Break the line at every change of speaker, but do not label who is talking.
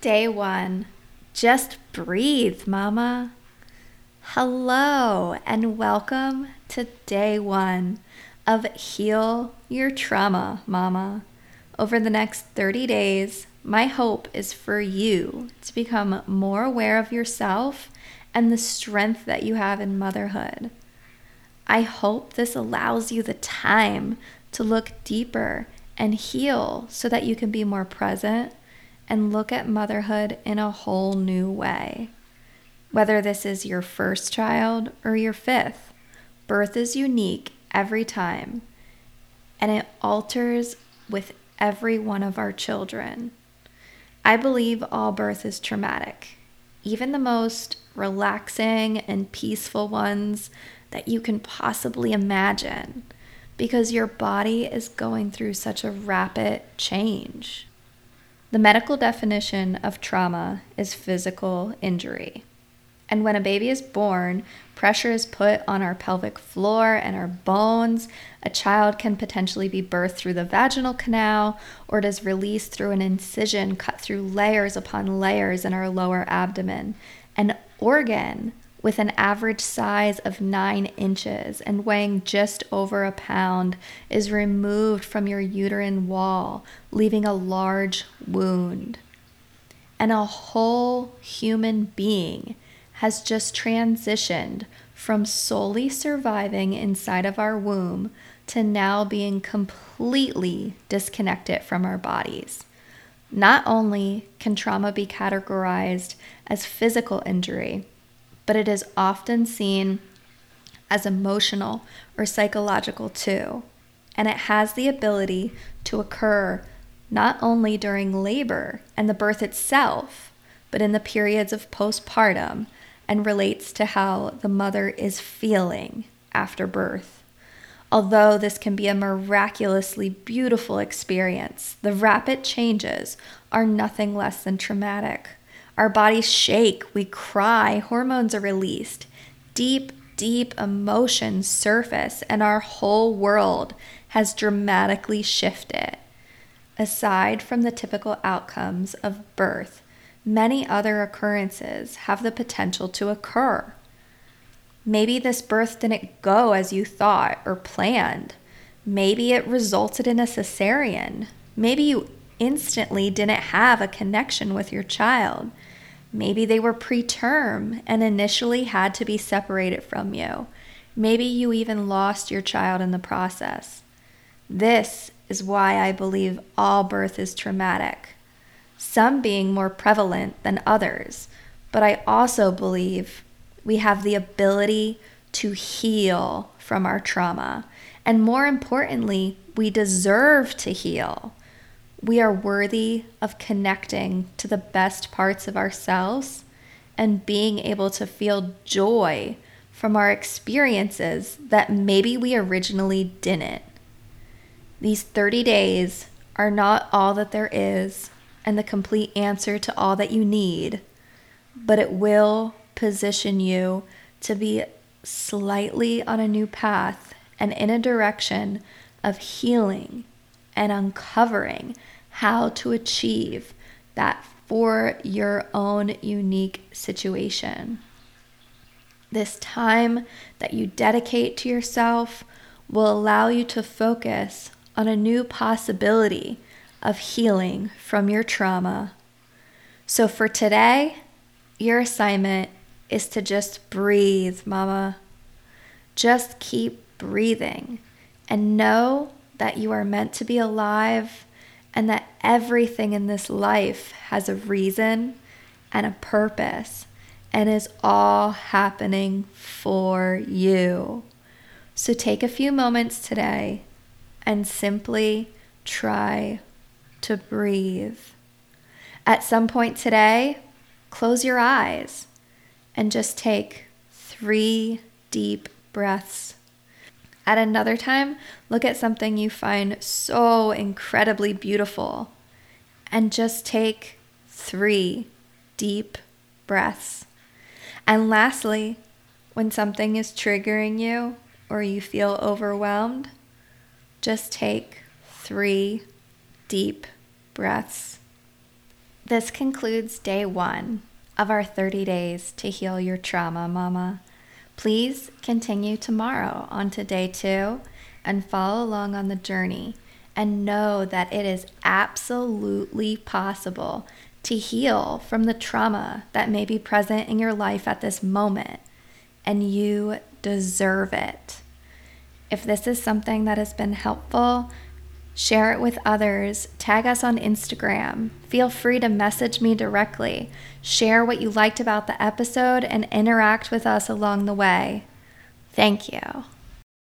Day one, just breathe, mama. Hello, and welcome to day one of Heal Your Trauma, mama. Over the next 30 days, my hope is for you to become more aware of yourself and the strength that you have in motherhood. I hope this allows you the time to look deeper and heal so that you can be more present and look at motherhood in a whole new way. Whether this is your first child or your fifth, birth is unique every time and it alters with every one of our children. I believe all birth is traumatic, even the most relaxing and peaceful ones that you can possibly imagine, because your body is going through such a rapid change. The medical definition of trauma is physical injury. And when a baby is born, pressure is put on our pelvic floor and our bones. A child can potentially be birthed through the vaginal canal, or it is released through an incision cut through layers upon layers in our lower abdomen. An organ with an average size of nine inches and weighing just over a pound, is removed from your uterine wall, leaving a large wound. And a whole human being has just transitioned from solely surviving inside of our womb to now being completely disconnected from our bodies. Not only can trauma be categorized as physical injury, but it is often seen as emotional or psychological too. And it has the ability to occur not only during labor and the birth itself, but in the periods of postpartum and relates to how the mother is feeling after birth. Although this can be a miraculously beautiful experience, the rapid changes are nothing less than traumatic. Our bodies shake, we cry, hormones are released, deep, deep emotions surface, and our whole world has dramatically shifted. Aside from the typical outcomes of birth, many other occurrences have the potential to occur. Maybe this birth didn't go as you thought or planned. Maybe it resulted in a cesarean. Maybe you instantly didn't have a connection with your child. Maybe they were preterm and initially had to be separated from you. Maybe you even lost your child in the process. This is why I believe all birth is traumatic, some being more prevalent than others. But I also believe we have the ability to heal from our trauma. And more importantly, we deserve to heal. We are worthy of connecting to the best parts of ourselves and being able to feel joy from our experiences that maybe we originally didn't. These 30 days are not all that there is and the complete answer to all that you need, but it will position you to be slightly on a new path and in a direction of healing and uncovering how to achieve that for your own unique situation. This time that you dedicate to yourself will allow you to focus on a new possibility of healing from your trauma. So, for today, your assignment is to just breathe, mama. Just keep breathing and know that you are meant to be alive and that everything in this life has a reason and a purpose and is all happening for you. So take a few moments today and simply try to breathe. At some point today, close your eyes and just take three deep breaths at another time, look at something you find so incredibly beautiful and just take three deep breaths. And lastly, when something is triggering you or you feel overwhelmed, just take three deep breaths. This concludes day one of our 30 days to heal your trauma, Mama. Please continue tomorrow on to day two and follow along on the journey and know that it is absolutely possible to heal from the trauma that may be present in your life at this moment, and you deserve it. If this is something that has been helpful, share it with others, tag us on Instagram. Feel free to message me directly, share what you liked about the episode, and interact with us along the way. Thank you.